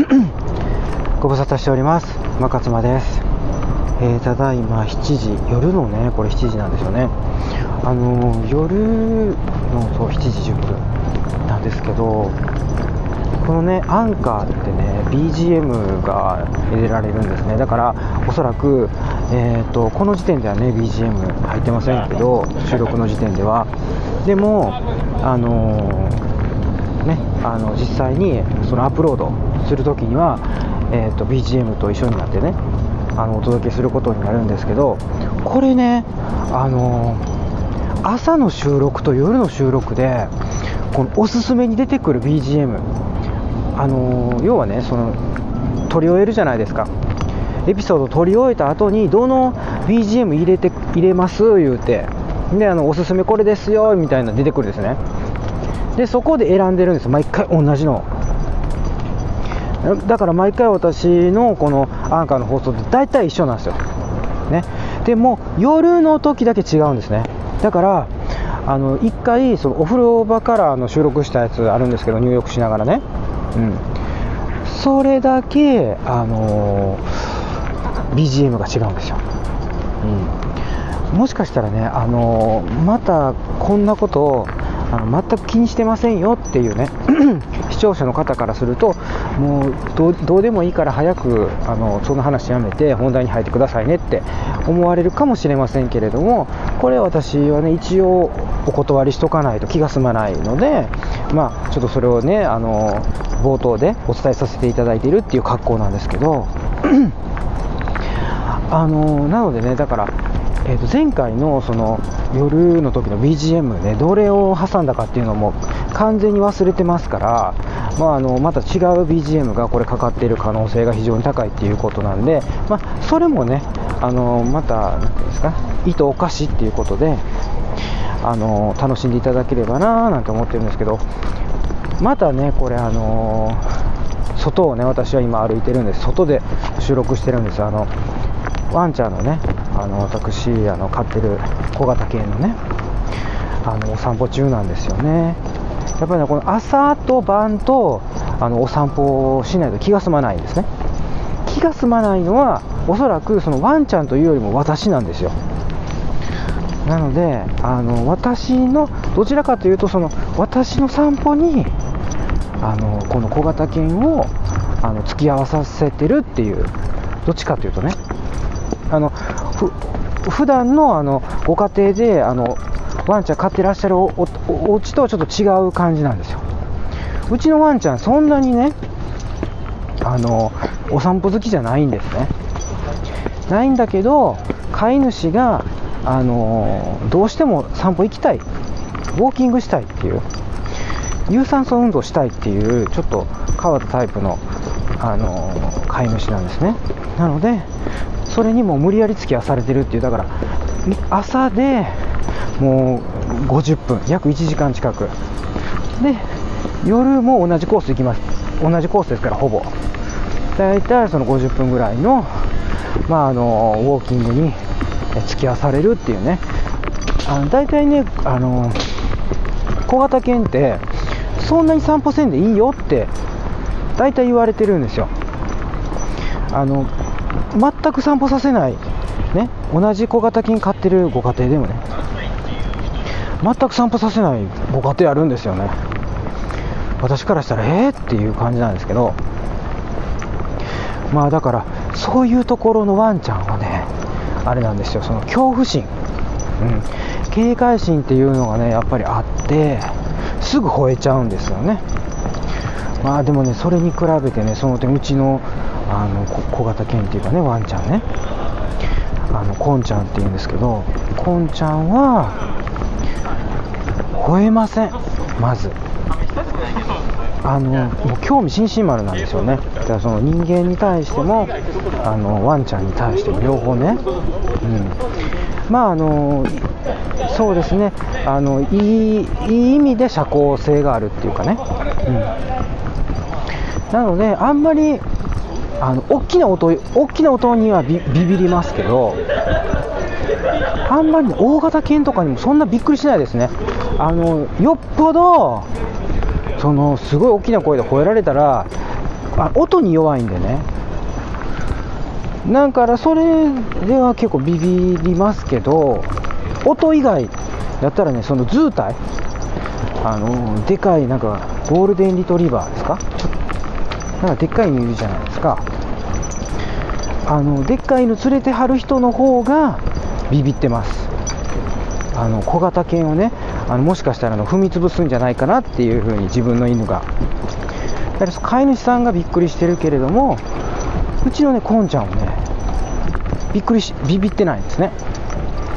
ご無沙汰しております。馬勝間です、えーただいま7時夜のねこれ7時なんですよね。あのー夜のそう7時10分なんですけどこのねアンカーってね BGM が入れられるんですね。だからおそらく、えー、とこの時点ではね BGM 入ってませんけど収録の時点では。でもあのーね、あの実際にそのアップロードするときには、えー、と BGM と一緒になってねあのお届けすることになるんですけどこれね、あのー朝の収録と夜の収録でこのおすすめに出てくる BGM、あのー要はねその撮り終えるじゃないですか。エピソード撮り終えた後にどの BGM 入れて入れます？言うて。であのおすすめこれですよみたいな出てくるんですね。でそこで選んでるんです。毎回同じのだから毎回私のこのアンカーの放送って大体一緒なんですよ、ね、でも夜の時だけ違うんですね。だからあの1回そのお風呂場からの収録したやつあるんですけど入浴しながらね、うん、それだけ、あのー BGM が違うんですよ、うん、もしかしたらね、あのーまたこんなことをあの全く気にしてませんよっていうね。聴者の方からするともうどうでもいいから早くあのその話やめて本題に入ってくださいねって思われるかもしれませんけれどもこれ私はね一応お断りしとかないと気が済まないのでまあちょっとそれをねあの冒頭でお伝えさせていただいているっていう格好なんですけど あのなのでねだからえー、と前回のその夜の時の BGM ねどれを挟んだかっていうのも完全に忘れてますから、まあ、あのまた違う BGM がこれかかっている可能性が非常に高いっていうことなんで、まあ、それもねあのまた何ていうんですか意図おかしっていうことであの楽しんでいただければななんて思ってるんですけどまたねこれあの外をね私は今歩いてるんです外で収録してるんです。あのワンちゃんのねあの私あの飼ってる小型犬のねあのお散歩中なんですよね。やっぱりねこの朝と晩とあのお散歩をしないと気が済まないんですね。気が済まないのはおそらくそのワンちゃんというよりも私なんですよ。なのであの私のどちらかというとその私の散歩にあのこの小型犬をあの付き合わさせてるっていうどっちかというとね。あの普段のあのご家庭であのワンちゃん飼ってらっしゃるおおお家とはちょっと違う感じなんですよ。うちのワンちゃんそんなにねあのお散歩好きじゃないんですね。ないんだけど飼い主があのどうしても散歩行きたい。ウォーキングしたいっていう。有酸素運動したいっていうちょっと変わったタイプのあの飼い主なんですね。なのでそれにも無理やり付き合わされてるっていうだから朝でもう50分約1時間近く。で夜も同じコース行きます同じコースですからほぼ。大体その50分ぐらいの,、まあ、あのウォーキングにえ付き合わされるっていうね。あの大体ねあの小型犬ってそんなに散歩せんでいいよって大体言われてるんですよ。あの全く散歩させない、ね、同じ小型犬飼ってるご家庭でもね。全く散歩させないご家庭あるんですよね。私からしたらえー？っていう感じなんですけど。まあだからそういうところのワンちゃんはねあれなんですよ。その恐怖心、うん、警戒心っていうのがねやっぱりあってすぐ吠えちゃうんですよね。まあでもねそれに比べてねその点うちのあの小型犬っていうかねワンちゃんね。あのコンちゃんっていうんですけどコンちゃんは吠えません。まず。あのもう興味津々丸なんですよね。だからその人間に対してもあのワンちゃんに対しても両方ね、うん、まああのそうですね。あのいいいい意味で社交性があるっていうかね、うん、なのであんまり大きな音大きな音にはビビりますけどあんまりね大型犬とかにもそんなびっくりしないですね。あのよっぽどそのすごい大きな声で吠えられたらあ音に弱いんでね。だからそれでは結構ビビりますけど音以外だったらねその図体あのでかいなんかゴールデンリトリバーですか？ちょなんかでっかい犬いるじゃないですか。あのでっかい犬連れてはる人の方がビビってます。あの小型犬をねあのもしかしたらの踏み潰すんじゃないかなっていう風に自分の犬が。だから飼い主さんがびっくりしてるけれどもうちのねコンちゃんはねびっくりしビビってないんですね。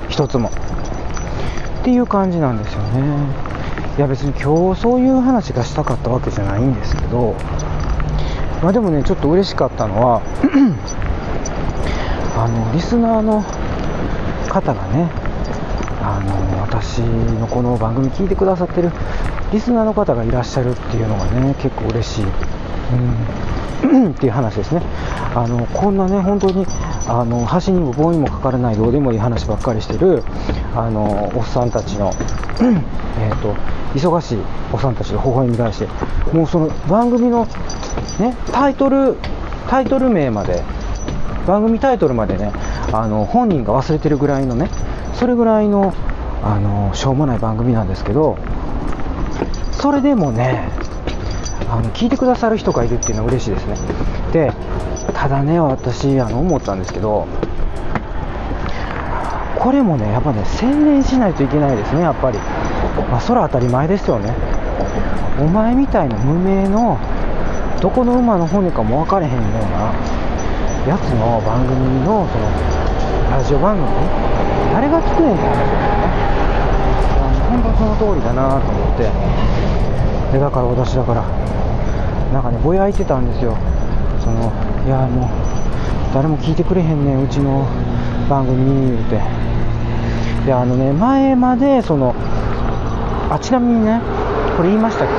一つも。っていう感じなんですよね。いや別に今日そういう話がしたかったわけじゃないんですけど。まあでもねちょっと嬉しかったのはあのリスナーの方がねあの私のこの番組聞いてくださってるリスナーの方がいらっしゃるっていうのがね結構嬉しい、うん、っていう話ですね。あのこんなね本当にあの端にも棒にもかからないどうでもいい話ばっかりしてるあのおっさんたちの、えーと、忙しいおっさんたちの微笑み返してもうその番組の、ね、タイトルタイトル名まで番組タイトルまでねあの本人が忘れてるぐらいのねそれぐらいのあのしょうもない番組なんですけどそれでもねあの聞いてくださる人がいるっていうのは嬉しいですね。でただね私あの思ったんですけどこれもねやっぱね専念しないといけないですねやっぱり。まあそれは当たり前ですよね。お前みたいな無名のどこの馬の骨かも分かれへんようなやつの番組のそのラジオ番組誰が聞くねんって話ですよね。本当その通りだなと思って。でだから私だからなんかねぼやいてたんですよ。そのいやもう誰も聞いてくれへんねんうちの番組言うて。であのね前までそのあちなみにねこれ言いましたっけ？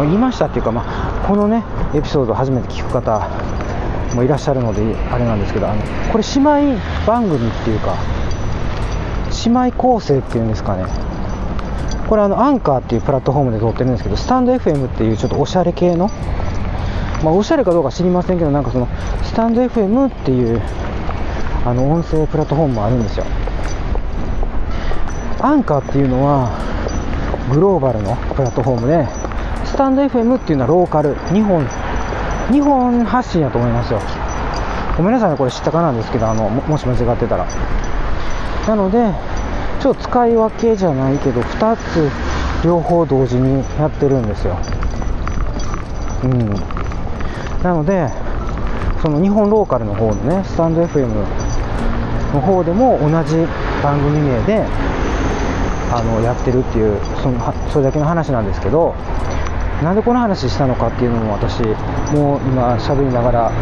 言いましたっていうか、まあ、このねエピソード初めて聞く方もいらっしゃるのであれなんですけどあのこれ姉妹番組っていうか姉妹構成っていうんですかね。これあのアンカーっていうプラットフォームで撮ってるんですけどスタンド FM っていうちょっとおしゃれ系のまあ、おしゃれかどうか知りませんけどなんかそのスタンド FM っていうあの音声プラットフォームもあるんですよ。アンカーっていうのはグローバルのプラットフォームでスタンド FM っていうのはローカル日本日本発信やと思いますよ。ごめんなさいねこれ知ったかなんですけどあのもし間違ってたら。なのでちょっと使い分けじゃないけど2つ両方同時にやってるんですよ。うん。なのでその日本ローカルの方でねスタンド FM の方でも同じ番組名であのやってるっていうそのそれだけの話なんですけどなんでこの話したのかっていうのも私もう今喋りながら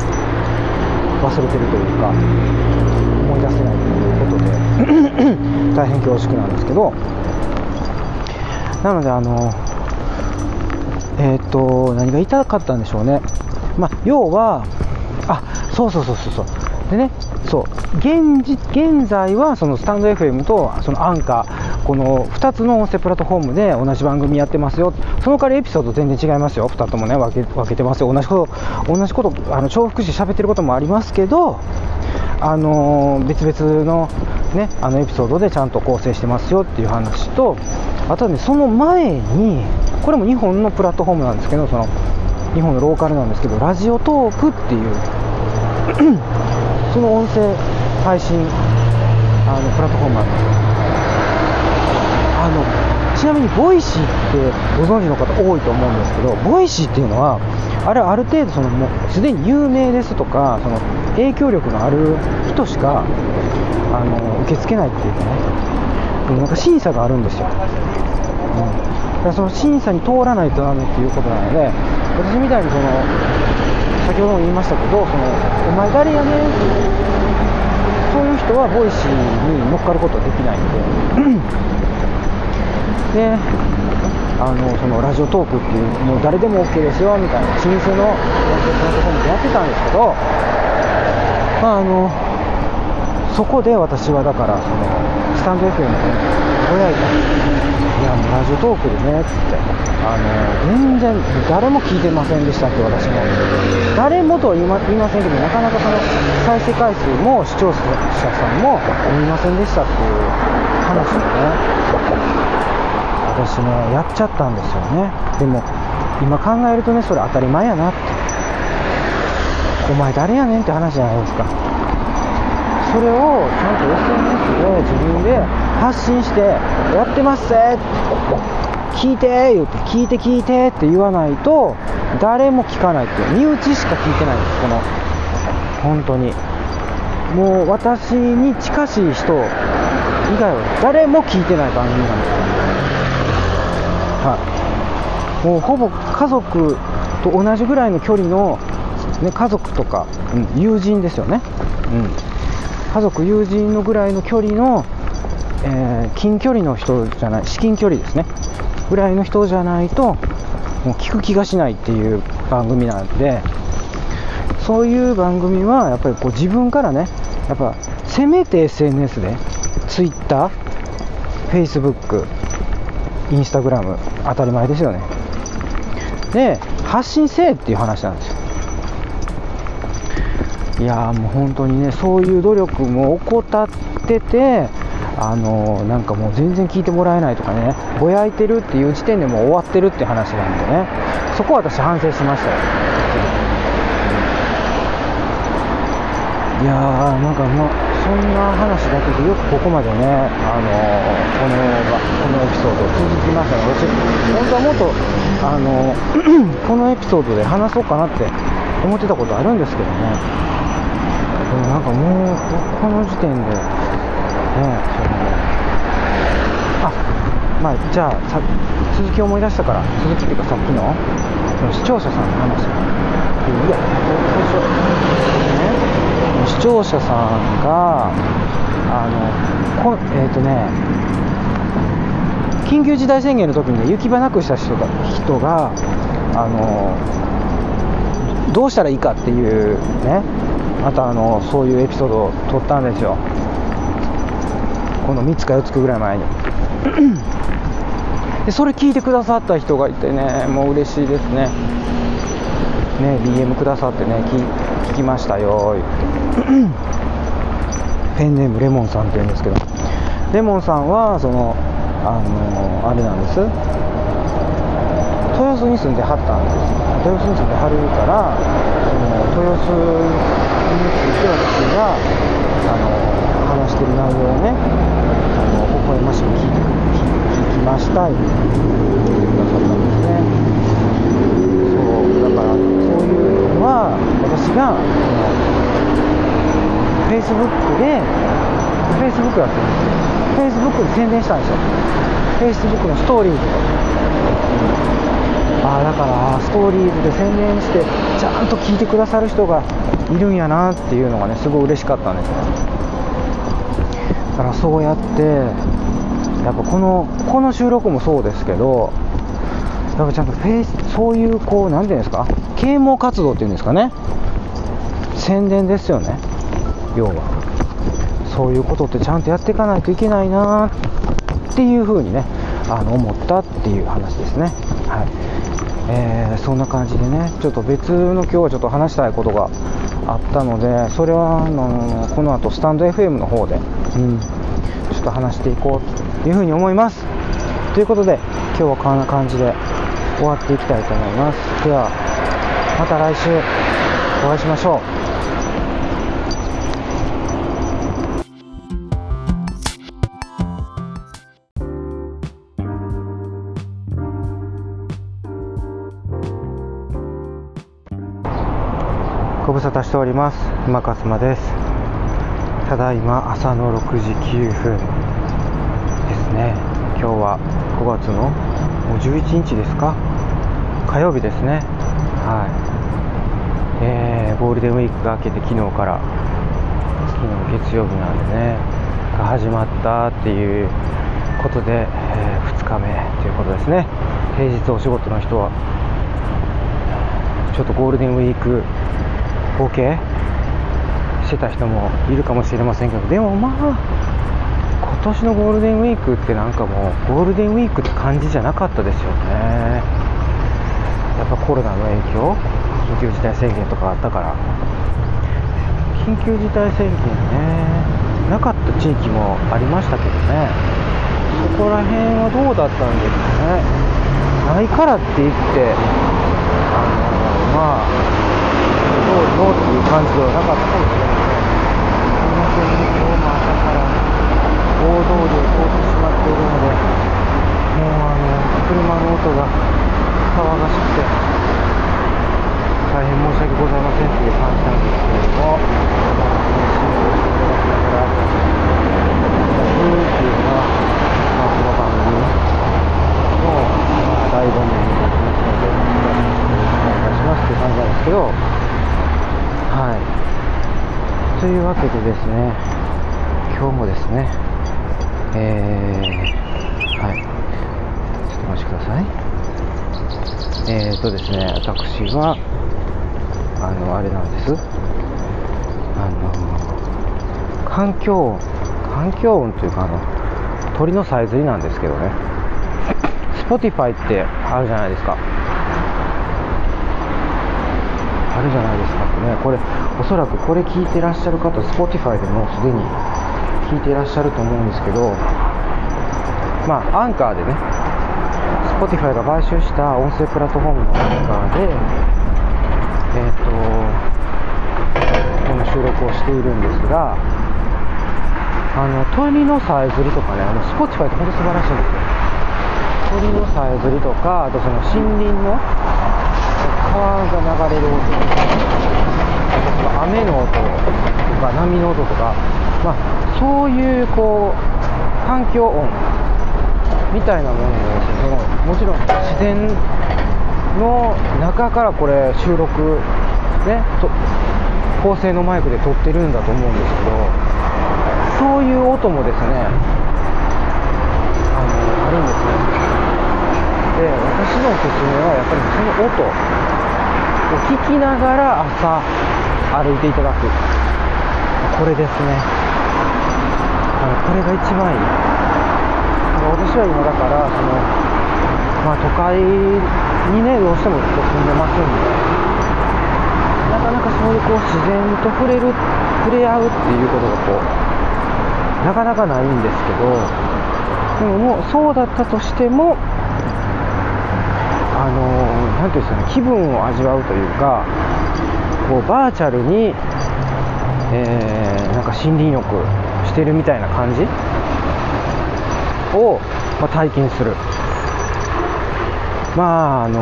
忘れてるというか思い出せないということで 大変恐縮なんですけどなのであのえっ、と何が言いたかったんでしょうね。まあ要はあそうそうそうそうそう。でねそう。現現在はそのスタンド FM とそのアンカー。この2つの音声プラットフォームで同じ番組やってますよ、その代わりエピソード全然違いますよ、2つもね分け分けてますよ、同じこと、同じことあの重複して喋ってることもありますけど、あの、別々の,、ね、あのエピソードでちゃんと構成してますよっていう話と、あとはね、その前に、これも日本のプラットフォームなんですけど、その日本のローカルなんですけど、ラジオトークっていう その音声配信あのプラットフォームなんです。あのちなみにボイシーってご存知の方多いと思うんですけどボイシーっていうのはあれある程度そのもうすでに有名ですとかその影響力のある人しかあの受け付けないっていうかね。なんか審査があるんですよ、うん、だからその審査に通らないとダメっていうことなので私みたいにその先ほども言いましたけどそのお前誰やねんそういう人はボイシーに乗っかることはできないので。であのそのラジオトークっていうもう誰でも OK ですよみたいな老舗のプラットフォームでやってたんですけど、まあ、あのそこで私はだからそのスタンド FM でねぼやいたんですいやもうラジオトークでねっつって。あの全然誰も聞いてませんでしたって私も。誰もとは言いませんけどなかなかその再生回数も視聴者さんも見ませんでしたっていう話をね。私ねやっちゃったんですよね。でも今考えるとねそれ当たり前やなって。お前誰やねんって話じゃないですか。それをちゃんと SNS で自分で発信してやってますぜ。聞いて言って聞いて聞いてって言わないと誰も聞かないって身内しか聞いてないんですこの本当に。もう私に近しい人以外は誰も聞いてない番組なんですよ。はい。もうほぼ家族と同じぐらいの距離の、ね、家族とか、うん、友人ですよね、うん、家族友人のぐらいの距離の、えー、近距離の人じゃない至近距離ですね。ぐらいの人じゃないともう聞く気がしないっていう番組なんでそういう番組はやっぱりこう自分からねやっぱせめて SNS で Twitter、Facebook、インスタグラム当たり前ですよね。で発信せえっていう話なんですよ。いやもう本当にねそういう努力も怠っててあのなんかもう全然聞いてもらえないとかねぼやいてるっていう時点でもう終わってるって話なんでね。そこは私反省しましたよ。いやーなんかもうそんな話だけでよくここまでね、あのこのこのエピソード続きましたので、私、本当はもっと、あの このエピソードで話そうかなって思ってたことあるんですけどね、でもなんかもう、この時点で、ね、そのあまあ、じゃあさ、続き思い出したから、続きっていうかさっきのその視聴者さんの話。いや、最初、ね、視聴者さんがあのこえっ、ー、とね緊急事態宣言の時に、ね、行き場なくした人が人があのどうしたらいいかっていうねまたあのそういうエピソードを撮ったんですよ。この3つか4つぐらい前に。でそれ聞いてくださった人がいてねもう嬉しいですね。ね DM くださってね聞きましたよ ペンネームレモンさんって言うんですけど。レモンさんはそのあのあれなんです。豊洲に住んではったんです。豊洲に住んではるからその豊洲について私があの話してる内容をねあの微笑ましく聞いて聞きましたいって言ってくださったんですね。いうのは私がその Facebook で Facebook やってるんです。よ Facebook で宣伝したんですよ。Facebook のストーリーズで、ああだからストーリーズで宣伝してちゃんと聞いてくださる人がいるんやなっていうのがねすごい嬉しかったんですよ。だからそうやってやっぱこのこの収録もそうですけどやっぱちゃんとフェイスそういうこう何て言うんですか？啓蒙活動っていうんですかね？宣伝ですよね。要は。そういうことってちゃんとやっていかないといけないな。っていうふうにねあの思ったっていう話ですね。はい。えー、そんな感じでねちょっと別の今日はちょっと話したいことがあったのでそれはあのこの後スタンド FM の方で、うん、ちょっと話していこうというふうに思います。ということで今日はこんな感じで終わっていきたいと思います。ではまた来週お会いしましょう。ご無沙汰しております。馬勝間です。ただいま朝の6時9分ですね。今日は5月のもう11日ですか。火曜日ですね。はい。えー、ゴールデンウィークが明けて昨日から昨日月曜日なんでねが始まったっていうことで、えー、2日目ということですね。平日お仕事の人はちょっとゴールデンウィーク合計してた人もいるかもしれませんけどでもまあ今年のゴールデンウィークってなんかもうゴールデンウィークって感じじゃなかったですよね。やっぱコロナの影響？緊急事態宣言とかあったから。緊急事態宣言ね。なかった地域もありましたけどね。そこら辺はどうだったんですかね。ないからって言ってあのまあどうどうっていう感じではなかったかもしれませんすいませんね今日も朝から大通りを通ってしまっているのでもうあの車の音が騒がしくて。大変申し訳ございませんという感じなんですけれども。進行していただきながらふーっていうのが、まあ、この番組の、醍醐味になりますのでお願いしますっていう感じなんですけど。はい。というわけでですね。今日もですね。えー、はい。ちょっとお待ちください。えーとですね、私は、あの、あれなんです。あの、環境音、環境音というか、あの、鳥のさえずりなんですけどね。Spotify ってあるじゃないですか。あるじゃないですかってね、これ、おそらくこれ聞いてらっしゃる方、Spotify でもすでに聞いてらっしゃると思うんですけど、まあ、アンカーでね、Spotify が買収した音声プラットフォームのアンカーで、えっ、ー、と、この収録をしているんですが、あの、鳥のさえずりとかね、あの、Spotify って本当に素晴らしいんですよ。鳥のさえずりとか、あとその森林の川が流れる音とか、雨の音とか、波の音とか、まあ、そういうこう環境音みたいなものをそのもちろん自然の中からこれ収録ねと高性能マイクで撮ってるんだと思うんですけどそういう音もですねあのあるんですね。で私のおすすめはやっぱりその音を聞きながら朝歩いていただく。これですね。あのこれが一番いい。私は今だからその、まあ、都会にねどうしても住んでますんでなかなかそういうこう自然と触れる触れ合うっていうことがこうなかなかないんですけどでももうそうだったとしてもあの何ていうんですかね気分を味わうというかこうバーチャルに、えー、なんか森林浴してるみたいな感じを、まあ、体験する。まああの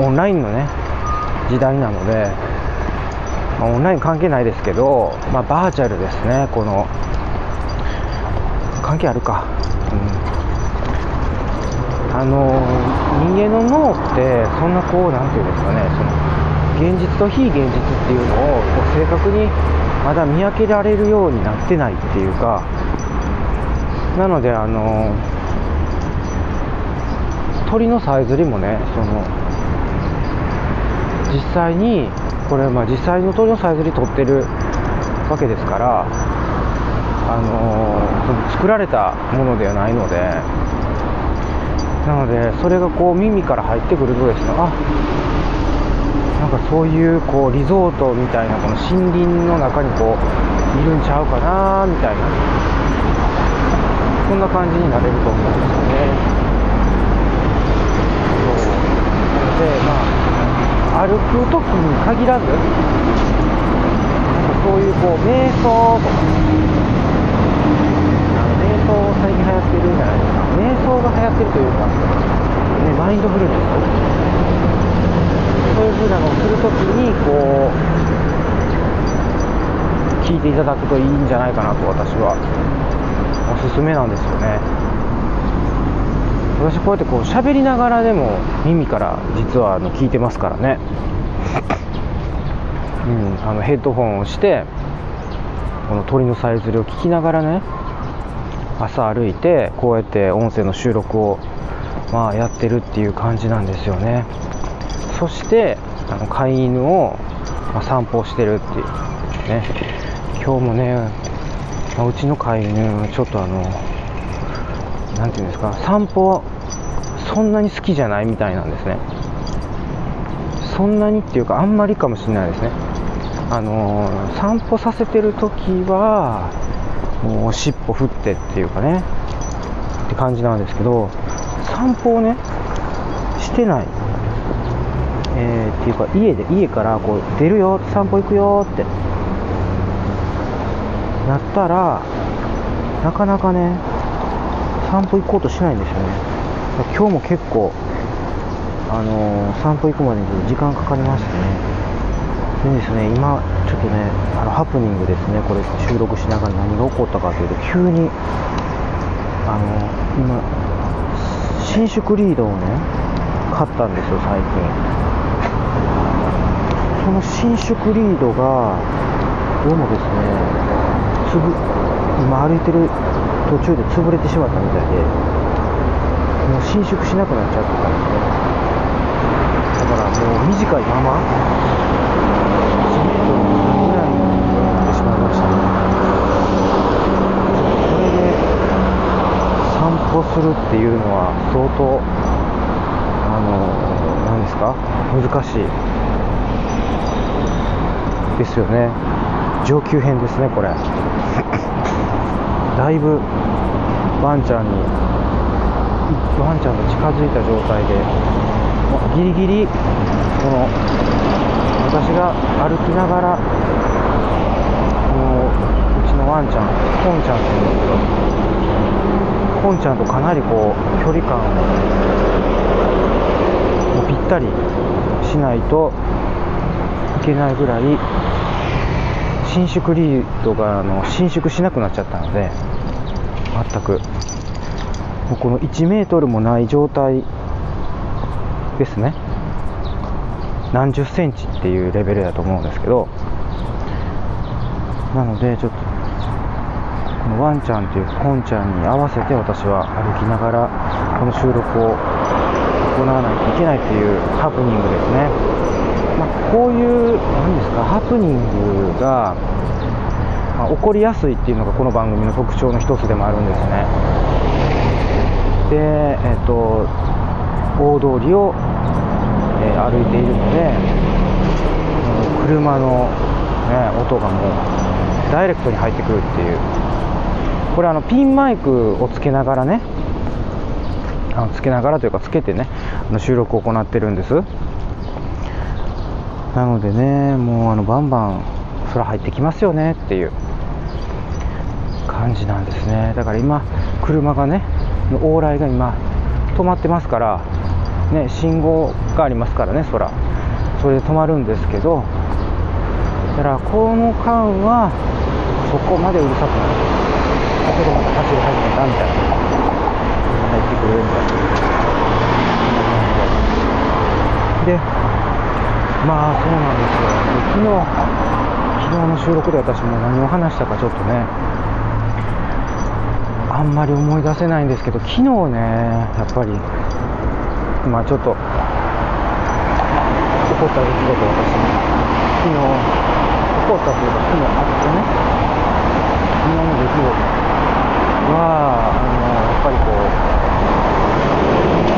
ー、オンラインのね時代なので、まあ、オンライン関係ないですけど、まあ、バーチャルですねこの関係あるか、うん、あのー、人間の脳ってそんなこう何て言うんですかねその現実と非現実っていうのをこう正確にまだ見分けられるようになってないっていうかなのであの鳥のさえずりもねその実際にこれまあ実際の鳥のさえずり取ってるわけですからあのその作られたものではないのでなのでそれがこう耳から入ってくるとですねあなんかそういうこうリゾートみたいなこの森林の中にこういるんちゃうかなみたいな。そんな感じになれると思うんですよね。そう。でまあ歩く時に限らずなんかそういうこう瞑想とか瞑想最近流行ってるんじゃないですか。瞑想が流行ってるというか、ね、マインドフルネス。そういう風なのをするときにこう聞いていただくといいんじゃないかなと私は。おすすめなんですよね。私こうやってこう喋りながらでも耳から実はあの聞いてますからね。うんあのヘッドホンをしてこの鳥のさえずりを聞きながらね朝歩いてこうやって音声の収録をまあやってるっていう感じなんですよね。そしてあの飼い犬を、散歩してるっていうね。今日もねまあうちの飼い犬ちょっとあのなんていうんですか散歩そんなに好きじゃないみたいなんですね。そんなにっていうかあんまりかもしれないですね。あのー散歩させてる時はもう尻尾振ってっていうかねって感じなんですけど散歩をねしてない。えーっていうか家で家からこう出るよ散歩行くよってなったらなかなかね散歩行こうとしないんですよね。今日も結構あのー散歩行くまでに時間かかりましたね。でですね今ちょっとねあのハプニングですね。これ収録しながら何が起こったかというと急にあの今伸縮リードをね買ったんですよ最近。その伸縮リードがどうもですねつぶ今歩いてる途中で潰れてしまったみたいでもう伸縮しなくなっちゃってたんでだからもう短いまま1メートルぐらいになってしまいましたね。これで散歩するっていうのは相当あの何ですか？難しい。ですよね。上級編ですねこれ。だいぶワンちゃんにワンちゃんと近づいた状態でギリギリこの私が歩きながらもううちのワンちゃんコンちゃんっていうんですけどコンちゃんとかなりこう距離感をぴったりしないといけないぐらい伸縮リードがあの伸縮しなくなっちゃったので全く。もうこの1メートルもない状態ですね。何十センチっていうレベルだと思うんですけど。なのでちょっとこのワンちゃんというコンちゃんに合わせて私は歩きながらこの収録を行わないといけないというハプニングですね、まあ、こういう何ですかハプニングが、まあ起こりやすいっていうのがこの番組の特徴の一つでもあるんですね。でえっ、と大通りを、えー歩いているので車の、ね、音がもうダイレクトに入ってくるっていう。これあのピンマイクをつけながらねあのつけながらというかつけてねあの収録を行ってるんです。なのでねもうあのバンバン空入ってきますよねっていう感じなんですね。だから今車がね往来が今止まってますからね信号がありますからね空。それで止まるんですけどだからこの間はそこまでうるさくない。だけどまた走り始めたみたいな。入ってくるみたいなでまあそうなんですよ。昨日昨日の収録で私も何を話したかちょっとねあんまり思い出せないんですけど昨日ねやっぱりまあちょっと起こった出来事私ね昨日起こったというか昨日あってね昨日の出来事はあのやっぱりこう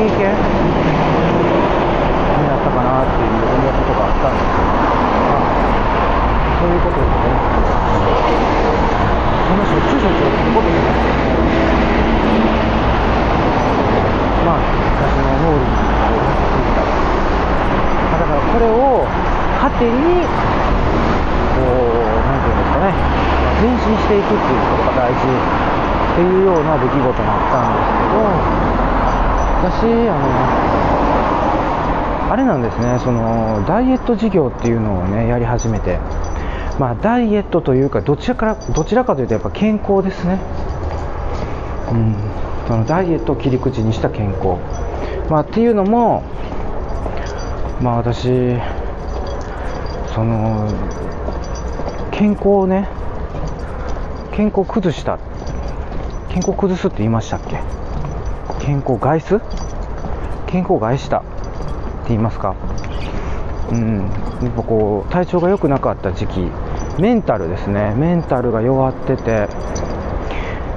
経験になったかなっていう思うことがあったんですよ、まあ、そういうことでねそのしょっちゅうしょっちゅうことじゃないですまあ私の脳裏にこうついたあだからこれを糧にこうなんていうんですかね前進していくっていうことが大事っていうような出来事があったんですけど私あのあれなんですねそのダイエット事業っていうのをねやり始めて。まあダイエットというかどちらからどちらかというとやっぱ健康ですね。うん。そのダイエットを切り口にした健康。まあっていうのもまあ私その健康をね健康崩した。健康崩すって言いましたっけ？健康を害す？健康を害した。言いますか。うん。やっぱこう体調が良くなかった時期。メンタルですね。メンタルが弱ってて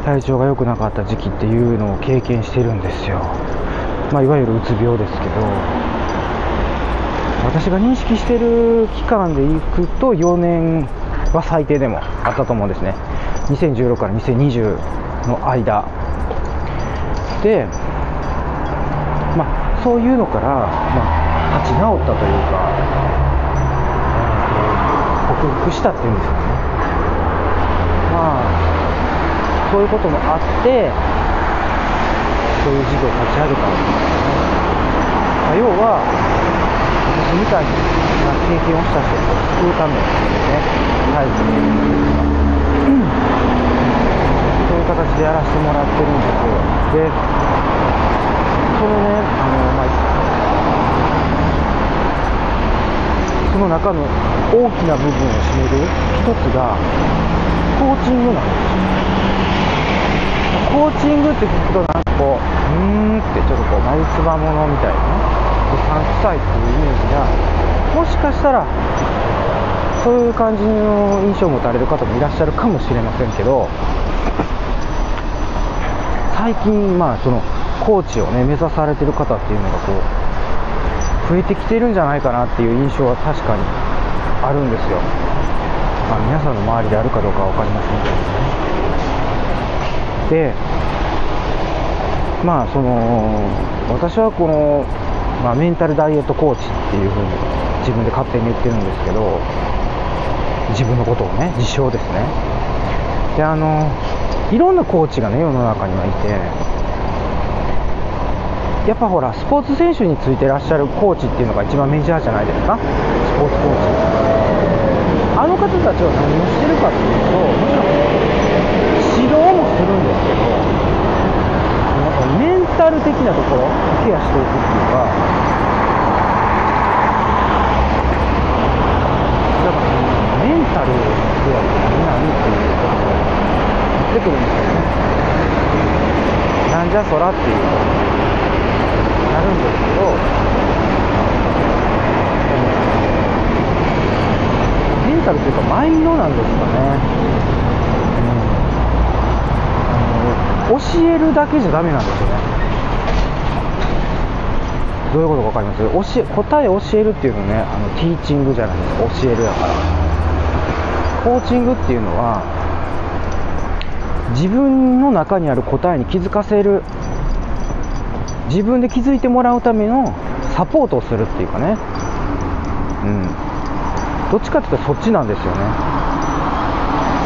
体調が良くなかった時期っていうのを経験してるんですよ、まあ、いわゆるうつ病ですけど。私が認識してる期間でいくと4年は最低でもあったと思うんですね。2016から2020の間。でまあそういうのから、まあ、立ち直ったというか、克服したっていうんですかね。まあそういうこともあってそういう事業を立ち上げたわけですね、まあ、要は私みたいな経験をした人を救うためにね、タイプで、うん、そういう形でやらせてもらってるんですよ。で、そのね、あの、まあ、その中の大きな部分を占める一つが、コーチングなんです。コーチングって聞くとなんかこう、うーんってちょっとこう、眉唾者みたいなね。うさんくさいっていうイメージがもしかしたらそういう感じの印象を持たれる方もいらっしゃるかもしれませんけど最近まあそのコーチをね目指されてる方っていうのがこう増えてきてるんじゃないかなっていう印象は確かにあるんですよ、まあ、皆さんの周りであるかどうかは分かりませんけどね。でまあその私はこのまあ、メンタルダイエットコーチっていうふうに自分で勝手に言ってるんですけど自分のことをね自称ですね。であのいろんなコーチがね世の中にはいてやっぱほらスポーツ選手についてらっしゃるコーチっていうのが一番メジャーじゃないですか？スポーツコーチ。あの方たちは何をしてるかっていうともちろん指導もするんですけどメンタル的なところケアしていくっていうかだから、メンタルケアって何なのっていうことを言ってくるんですよねなんじゃそらっていう。るんですけどメンタルというかマインドなんですかね。うん。教えるだけじゃダメなんですよね。どういうことか分かります？教え答え教えるっていうのねあのティーチングじゃないですか。教えるだから。コーチングっていうのは自分の中にある答えに気づかせる自分で気づいてもらうためのサポートをするっていうかね。うん。どっちかっていうとそっちなんですよね。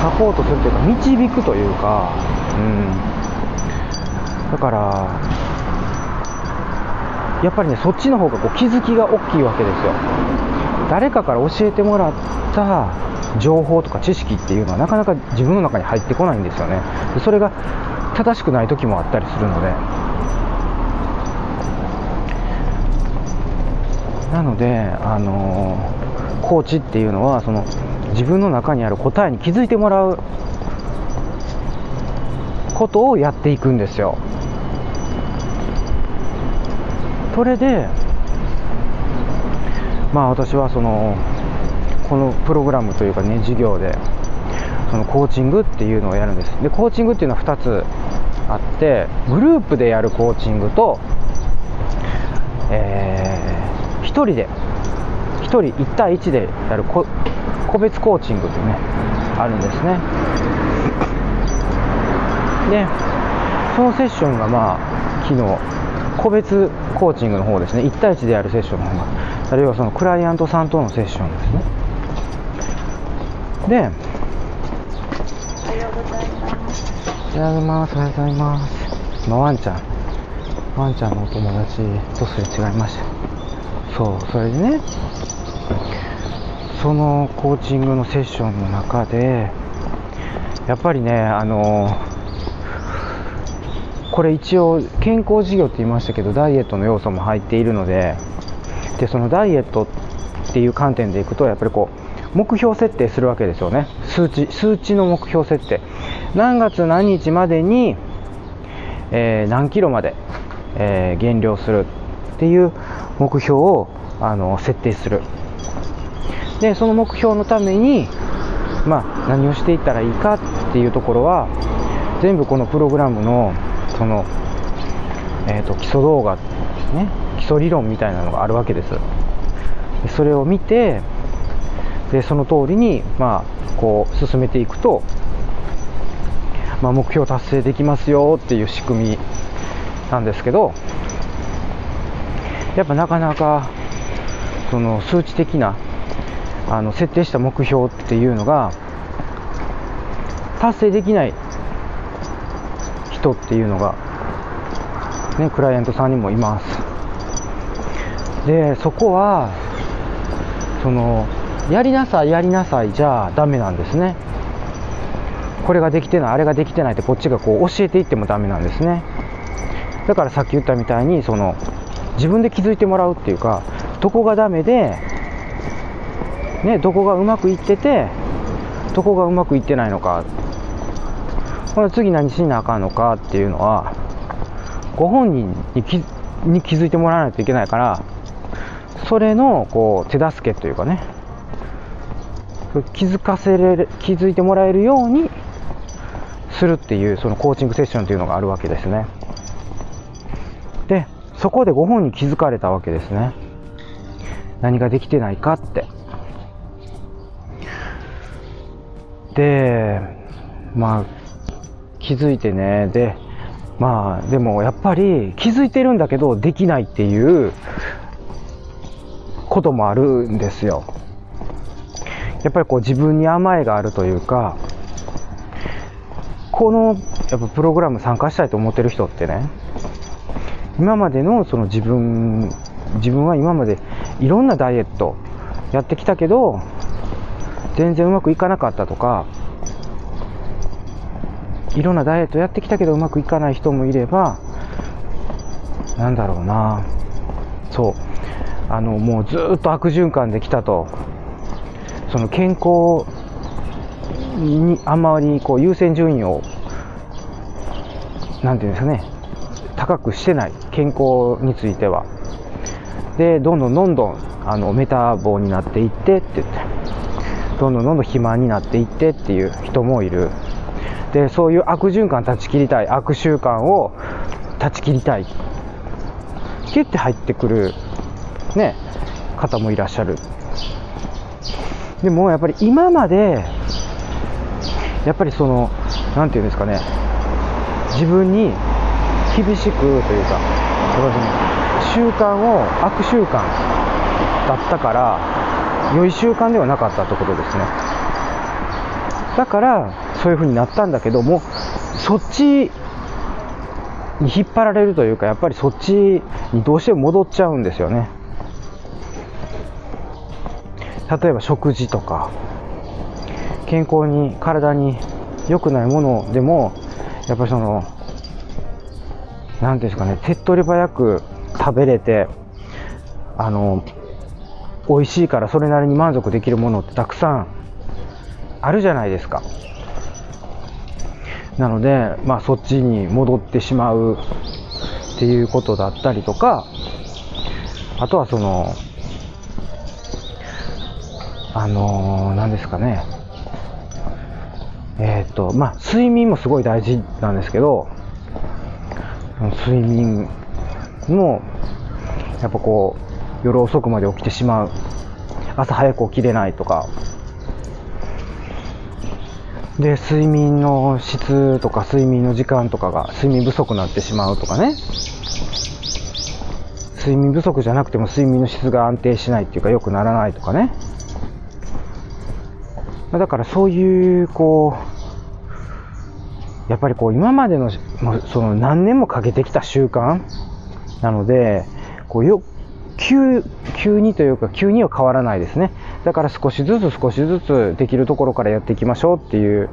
サポートするというか導くというか。うん。だからやっぱりねそっちの方がこう気づきが大きいわけですよ。誰かから教えてもらった情報とか知識っていうのはなかなか自分の中に入ってこないんですよね。それが正しくない時もあったりするので。なのであのコーチっていうのはその自分の中にある答えに気づいてもらうことをやっていくんですよ。それでまあ私はそのこのプログラムというかね授業でそのコーチングっていうのをやるんです。でコーチングっていうのは2つあってグループでやるコーチングと、えー、人で1人1対1でやる個別コーチングってねあるんですねでそのセッションがまあ昨日個別コーチングの方ですね、1対1でやるセッションの方が、あるいはそのクライアントさんとのセッションですね。で、おはようございます。おはようございます。おはようございます。まあ、ワンちゃん、ワンちゃんのお友達とすれ違いました。そう、それでね、そのコーチングのセッションの中で、やっぱりね、あのこれ一応健康事業って言いましたけどダイエットの要素も入っているのででそのダイエットっていう観点でいくとやっぱりこう目標設定するわけですよね。数値数値の目標設定。何月何日までに、えー、何キロまで、えー、減量するっていう目標をあの設定する。でその目標のために、まあ、何をしていったらいいかっていうところは全部このプログラムのその、えーと、基礎動画です、ね、基礎理論みたいなのがあるわけです。でそれを見てでその通りに、まあ、こう進めていくと、まあ、目標達成できますよっていう仕組みなんですけどやっぱなかなかその数値的なあの設定した目標っていうのが達成できない人っていうのが、ね、クライアントさんにもいます。でそこはそのやりなさいやりなさいじゃダメなんですね。これができてないあれができてないってこっちがこう教えていってもダメなんですね。だからさっき言ったみたいにその自分で気づいてもらうっていうかどこがダメで、ね、どこがうまくいっててどこがうまくいってないのか。これ次何しなあかんのかっていうのはご本人に気に気づいてもらわないといけないからそれのこう手助けというかね。気づかせれる気づいてもらえるようにするっていうそのコーチングセッションというのがあるわけですね。そこでご本人気づかれたわけですね。何ができてないかって。でまあ気づいてね。でまあでもやっぱり気づいてるんだけどできないっていうこともあるんですよ。やっぱりこう自分に甘えがあるというかこのやっぱプログラム参加したいと思ってる人ってね今までのその自分自分は今までいろんなダイエットやってきたけど全然うまくいかなかったとかいろんなダイエットやってきたけどうまくいかない人もいればなんだろうな。そう。あのもうずっと悪循環できたと。その健康にあんまりこう優先順位をなんていうんですかね。高くしてない健康については。でどんどんどんどんあのメタボになっていってって言って。どんどんどんどん肥満になっていってっていう人もいる。でそういう悪循環断ち切りたい悪習慣を断ち切りたい。キュッて入ってくる、ね、方もいらっしゃる。でもやっぱり今までやっぱりその何て言うんですかね。自分に厳しくというかその習慣を悪習慣だったから良い習慣ではなかったってことですね。だからそういう風になったんだけどもそっちに引っ張られるというかやっぱりそっちにどうしても戻っちゃうんですよね。例えば食事とか健康に体に良くないものでもやっぱりその何ですかね手っ取り早く食べれてあの美味しいからそれなりに満足できるものってたくさんあるじゃないですかなので、まあ、そっちに戻ってしまうっていうことだったりとか、あとはその、あのー、何ですかね。えっ、ー、と、まあ、睡眠もすごい大事なんですけど、睡眠も、やっぱこう、夜遅くまで起きてしまう。朝早く起きれないとか、で睡眠の質とか睡眠の時間とかが睡眠不足になってしまうとかね。睡眠不足じゃなくても睡眠の質が安定しないっていうか良くならないとかね。だからそういうこうやっぱりこう今までのその何年もかけてきた習慣なのでこうよ急急にというか急には変わらないですね。だから少しずつ少しずつできるところからやっていきましょうっていう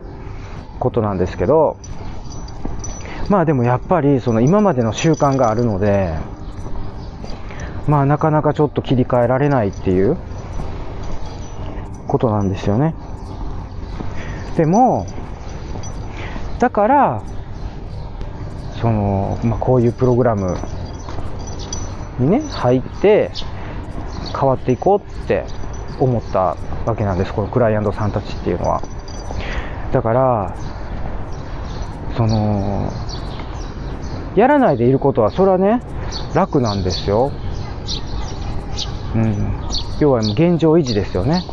ことなんですけどまあでもやっぱりその今までの習慣があるのでまあなかなかちょっと切り替えられないっていうことなんですよね。でもだからその、まあ、こういうプログラムにね入って変わっていこうって思ったわけなんです。このクライアントさんたちっていうのは。だからそのやらないでいることはそれはね楽なんですよ、うん、要は現状維持ですよね。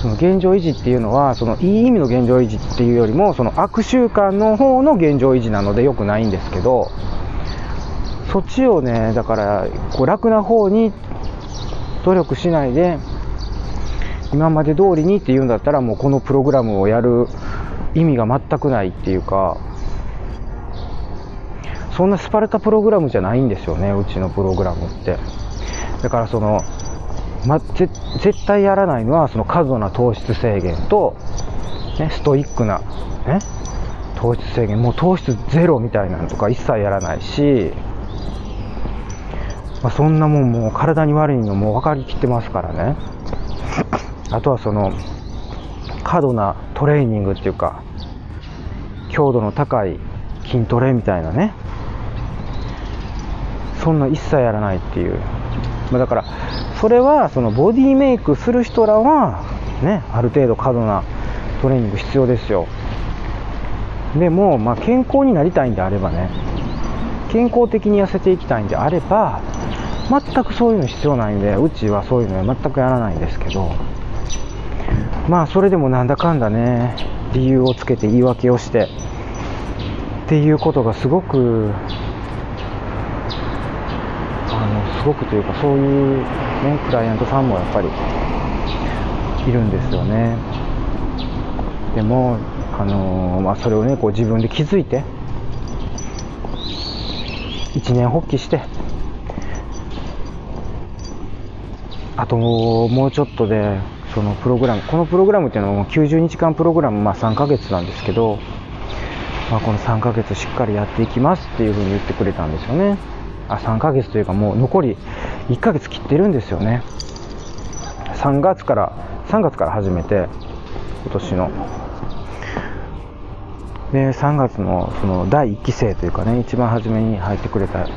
その現状維持っていうのはそのいい意味の現状維持っていうよりもその悪習慣の方の現状維持なので良くないんですけどそっちをねだからこう楽な方に努力しないで今まで通りにっていうんだったらもうこのプログラムをやる意味が全くないっていうかそんなスパルタプログラムじゃないんですよねうちのプログラムって。だからその、ま、絶対やらないのはその過度な糖質制限と、ね、ストイックな、ね、糖質制限。もう糖質ゼロみたいなのとか一切やらないしまあ、そんなもんもう体に悪いのも分かりきってますからね。あとはその過度なトレーニングっていうか強度の高い筋トレみたいなね。そんな一切やらないっていう、まあ、だからそれはそのボディメイクする人らはねある程度過度なトレーニング必要ですよ。でも、まあ、健康になりたいんであればね健康的に痩せていきたいんであれば全くそういうの必要ないんでうちはそういうのは全くやらないんですけどまあそれでもなんだかんだね理由をつけて言い訳をしてっていうことがすごくあのすごくというかそういうねクライアントさんもやっぱりいるんですよね。でもあのまあ、それをねこう自分で気づいて一年発起してあともうちょっとでそのプログラムこのプログラムっていうのは90日間プログラム、まあ、3ヶ月なんですけど、まあ、この3ヶ月しっかりやっていきますっていうふうに言ってくれたんですよね。あ3ヶ月というかもう残り1ヶ月切ってるんですよね。3月から3月から始めて今年の。で3月のその第1期生というかね一番初めに入ってくれた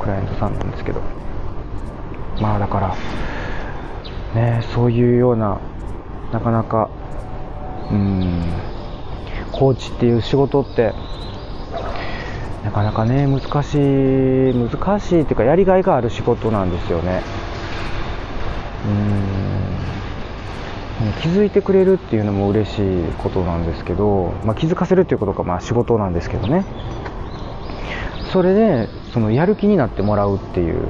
クライアントさんなんですけど。まあだからね、そういうようななかなかうんコーチっていう仕事ってなかなかね難しい難しいっていうかやりがいがある仕事なんですよね。うん。気づいてくれるっていうのも嬉しいことなんですけど、まあ、気づかせるっていうことがまあ仕事なんですけどね。それでそのやる気になってもらうっていう。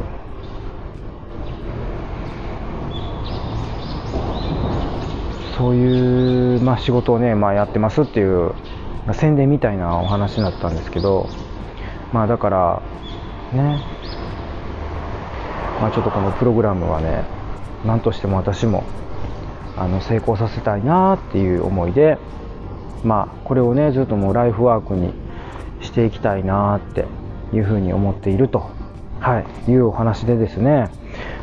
そういう、まあ、仕事をね、まあ、やってますっていう、まあ、宣伝みたいなお話だったんですけど、まあ、だからね、まあ、ちょっとこのプログラムはね何としても私もあの成功させたいなっていう思いで、まあ、これをねずっともうライフワークにしていきたいなっていうふうに思っていると、はい、いうお話でですね。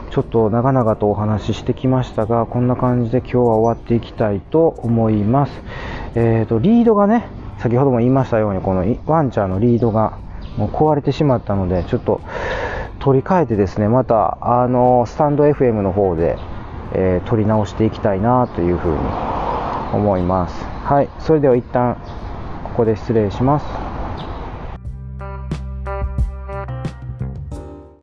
ちょっと長々とお話ししてきましたが、こんな感じで今日は終わっていきたいと思います。えっ、ー、と、リードがね、先ほども言いましたように、このワンちゃんのリードがもう壊れてしまったので、ちょっと取り替えてですね、また、あの、スタンド FM の方で、えー、取り直していきたいなというふうに思います。はい、それでは一旦ここで失礼します。